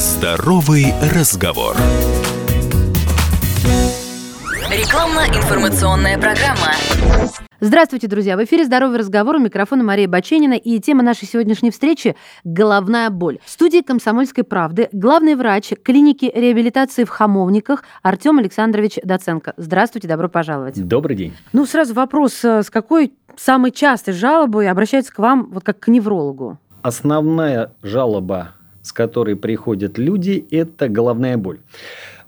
Здоровый разговор. Рекламно-информационная программа. Здравствуйте, друзья! В эфире «Здоровый разговор» у микрофона Мария Баченина и тема нашей сегодняшней встречи – головная боль. В студии «Комсомольской правды» главный врач клиники реабилитации в Хамовниках Артем Александрович Доценко. Здравствуйте, добро пожаловать. Добрый день. Ну, сразу вопрос, э, с какой самой частой жалобой обращаются к вам, вот как к неврологу? Основная жалоба, с которой приходят люди, это головная боль.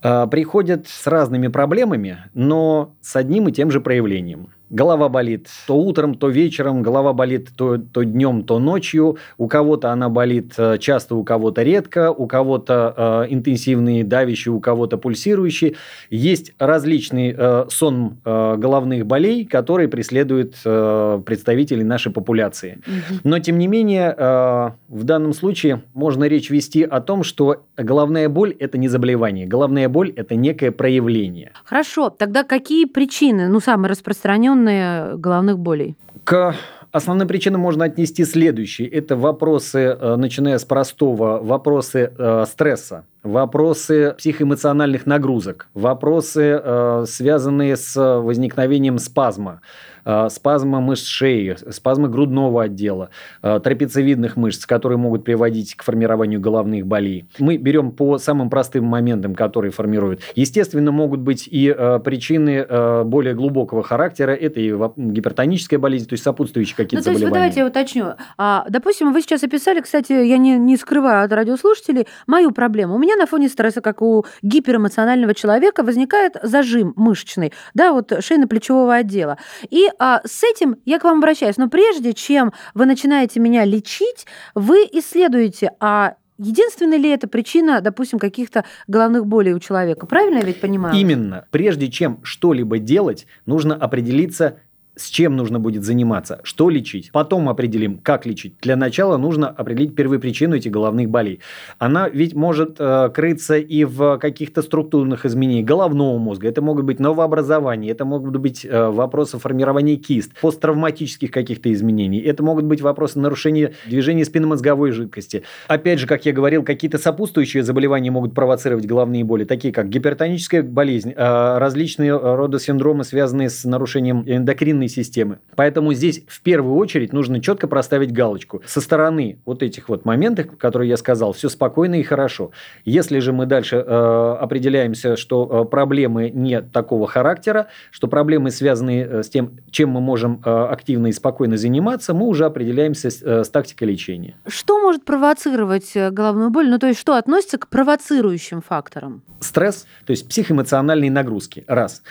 А, приходят с разными проблемами, но с одним и тем же проявлением – голова болит то утром, то вечером, голова болит то, то днем, то ночью. У кого-то она болит э, часто, у кого-то редко, у кого-то э, интенсивные, давящие, у кого-то пульсирующие. Есть различный э, сон э, головных болей, которые преследуют э, представителей нашей популяции. Угу. Но, тем не менее, э, в данном случае можно речь вести о том, что головная боль – это не заболевание. Головная боль – это некое проявление. Хорошо. Тогда какие причины, ну, самые распространенные, причины головных болей? К основным причинам можно отнести следующие. Это вопросы, э, начиная с простого, вопросы э, стресса, вопросы психоэмоциональных нагрузок, вопросы, э, связанные с возникновением спазма, Э, спазма мышц шеи, спазмы грудного отдела, э, трапециевидных мышц, которые могут приводить к формированию головных болей. Мы берем по самым простым моментам, которые формируют. Естественно, могут быть и э, причины более глубокого характера. Это и гипертоническая болезнь, то есть сопутствующие какие-то ну, то есть, заболевания. Давайте я уточню. А, допустим, вы сейчас описали, кстати, я не, не скрываю от радиослушателей, мою проблему. У меня на фоне стресса, как у гиперэмоционального человека, возникает зажим мышечный, да, вот шейно-плечевого отдела. И а, с этим я к вам обращаюсь. Но прежде чем вы начинаете меня лечить, вы исследуете, а Единственная ли это причина, допустим, каких-то головных болей у человека? Правильно я ведь понимаю? Именно. Прежде чем что-либо делать, нужно определиться, с чем нужно будет заниматься, что лечить. Потом определим, как лечить. Для начала нужно определить первопричину этих головных болей. Она ведь может э, крыться и в каких-то структурных изменениях головного мозга. Это могут быть новообразования, это могут быть э, вопросы формирования кист, посттравматических каких-то изменений. Это могут быть вопросы нарушения движения спинномозговой жидкости. Опять же, как я говорил, какие-то сопутствующие заболевания могут провоцировать головные боли, такие как гипертоническая болезнь, э, различные рода синдромы, связанные с нарушением эндокринной нервной системы. Поэтому здесь в первую очередь нужно четко проставить галочку. Со стороны вот этих вот моментов, которые я сказал, все спокойно и хорошо. Если же мы дальше э, определяемся, что э, проблемы не такого характера, что проблемы связаны э, с тем, чем мы можем э, активно и спокойно заниматься, мы уже определяемся с, с тактикой лечения. Что может провоцировать головную боль? Ну, то есть, что относится к провоцирующим факторам? Стресс, то есть психоэмоциональные нагрузки. Раз.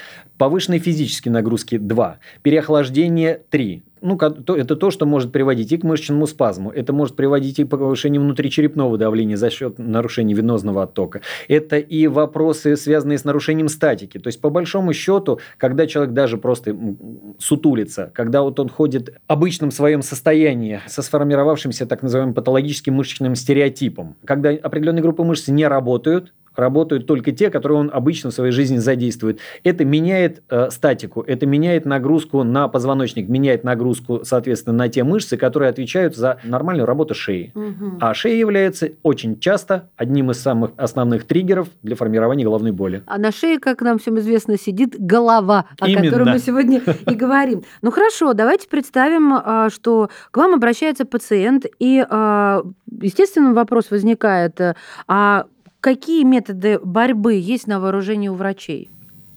Повышенные физические нагрузки. Два. Переохлаждение. Три ну, это то, что может приводить и к мышечному спазму, это может приводить и к повышению внутричерепного давления за счет нарушения венозного оттока. Это и вопросы, связанные с нарушением статики. То есть, по большому счету, когда человек даже просто сутулится, когда вот он ходит в обычном своем состоянии со сформировавшимся так называемым патологическим мышечным стереотипом, когда определенные группы мышц не работают, работают только те, которые он обычно в своей жизни задействует. Это меняет э, статику, это меняет нагрузку на позвоночник, меняет нагрузку, соответственно, на те мышцы, которые отвечают за нормальную работу шеи. Угу. А шея является очень часто одним из самых основных триггеров для формирования головной боли. А на шее, как нам всем известно, сидит голова, о Именно. которой мы сегодня и говорим. Ну хорошо, давайте представим, а, что к вам обращается пациент, и, а, естественно, вопрос возникает, а Какие методы борьбы есть на вооружении у врачей?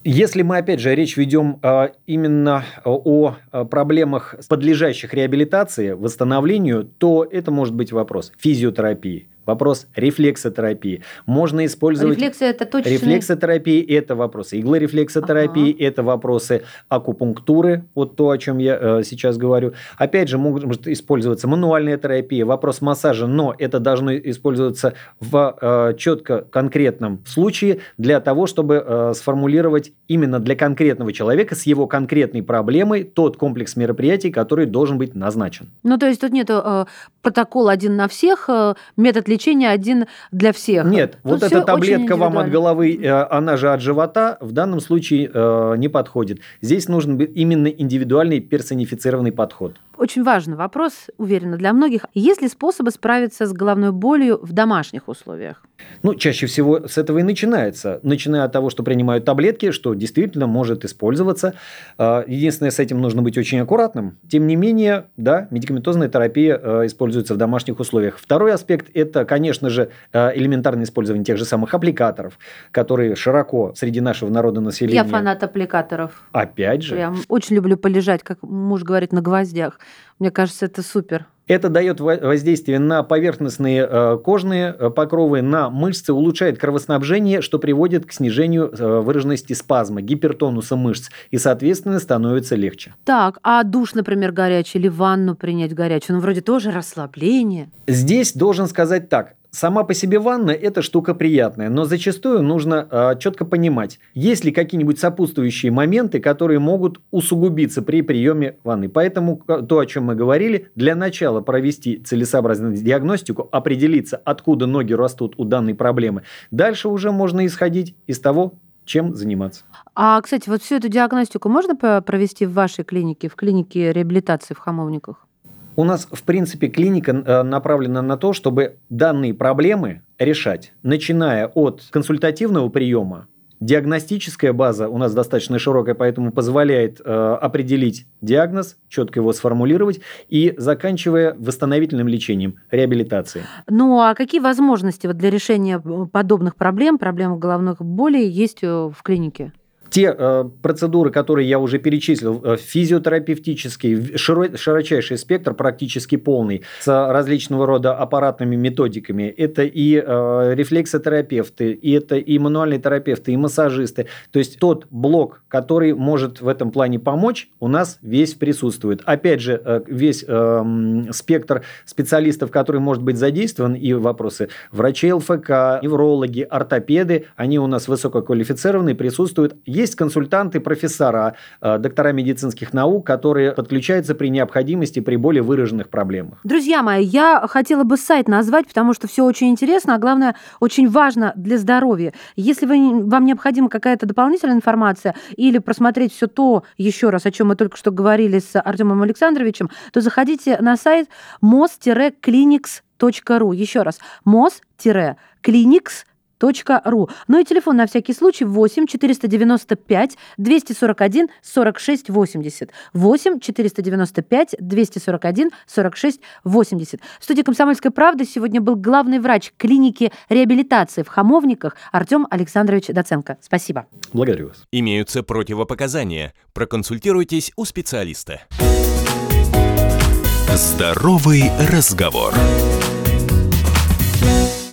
Если мы, опять же, речь ведем а, именно о а, проблемах, подлежащих реабилитации, восстановлению, то это может быть вопрос физиотерапии, Вопрос рефлексотерапии. Можно использовать... Рефлексия – это точно... Рефлексотерапии – это вопросы иглорефлексотерапии, ага. это вопросы акупунктуры, вот то, о чем я э, сейчас говорю. Опять же, может использоваться мануальная терапия, вопрос массажа, но это должно использоваться в э, четко конкретном случае для того, чтобы э, сформулировать именно для конкретного человека с его конкретной проблемой тот комплекс мероприятий, который должен быть назначен. Ну, то есть тут нет э, протокола один на всех, э, метод лечения один для всех. Нет, Тут вот эта таблетка вам от головы, э, она же от живота, в данном случае э, не подходит. Здесь нужен именно индивидуальный персонифицированный подход. Очень важный вопрос, уверена, для многих. Есть ли способы справиться с головной болью в домашних условиях? Ну, чаще всего с этого и начинается. Начиная от того, что принимают таблетки, что действительно может использоваться. А, единственное, с этим нужно быть очень аккуратным. Тем не менее, да, медикаментозная терапия а, используется в домашних условиях. Второй аспект – это, конечно же, а, элементарное использование тех же самых аппликаторов, которые широко среди нашего народа населения. Я фанат аппликаторов. Опять же. Я очень люблю полежать, как муж говорит, на гвоздях. Мне кажется, это супер. Это дает воздействие на поверхностные э, кожные э, покровы, на мышцы, улучшает кровоснабжение, что приводит к снижению э, выраженности спазма, гипертонуса мышц, и, соответственно, становится легче. Так, а душ, например, горячий или ванну принять горячую, ну, вроде тоже расслабление. Здесь должен сказать так. Сама по себе ванна – это штука приятная, но зачастую нужно э, четко понимать, есть ли какие-нибудь сопутствующие моменты, которые могут усугубиться при приеме ванны. Поэтому то, о чем мы говорили, для начала провести целесообразную диагностику, определиться, откуда ноги растут у данной проблемы. Дальше уже можно исходить из того, чем заниматься. А, кстати, вот всю эту диагностику можно провести в вашей клинике, в клинике реабилитации в Хамовниках? У нас, в принципе, клиника э, направлена на то, чтобы данные проблемы решать, начиная от консультативного приема, Диагностическая база у нас достаточно широкая, поэтому позволяет э, определить диагноз, четко его сформулировать и заканчивая восстановительным лечением, реабилитацией. Ну а какие возможности вот для решения э, подобных проблем, проблем головных болей есть э, в клинике? Те э, процедуры, которые я уже перечислил, э, физиотерапевтический, широ, широчайший спектр, практически полный, с различного рода аппаратными методиками. Это и э, рефлексотерапевты, и это и мануальные терапевты, и массажисты. То есть тот блок, который может в этом плане помочь, у нас весь присутствует. Опять же, э, весь э, спектр специалистов, который может быть задействован, и вопросы врачей ЛФК, неврологи, ортопеды, они у нас высококвалифицированные, присутствуют. Есть есть консультанты, профессора, э, доктора медицинских наук, которые подключаются при необходимости при более выраженных проблемах. Друзья мои, я хотела бы сайт назвать, потому что все очень интересно, а главное, очень важно для здоровья. Если вы, вам необходима какая-то дополнительная информация или просмотреть все то, еще раз, о чем мы только что говорили с Артемом Александровичем, то заходите на сайт mos-clinics.ru. Еще раз, mos-clinics.ru ру. Ну и телефон на всякий случай 8 495 241 46 80. 8 495 241 46 80. В студии «Комсомольской правды» сегодня был главный врач клиники реабилитации в Хамовниках Артем Александрович Доценко. Спасибо. Благодарю вас. Имеются противопоказания. Проконсультируйтесь у специалиста. Здоровый разговор.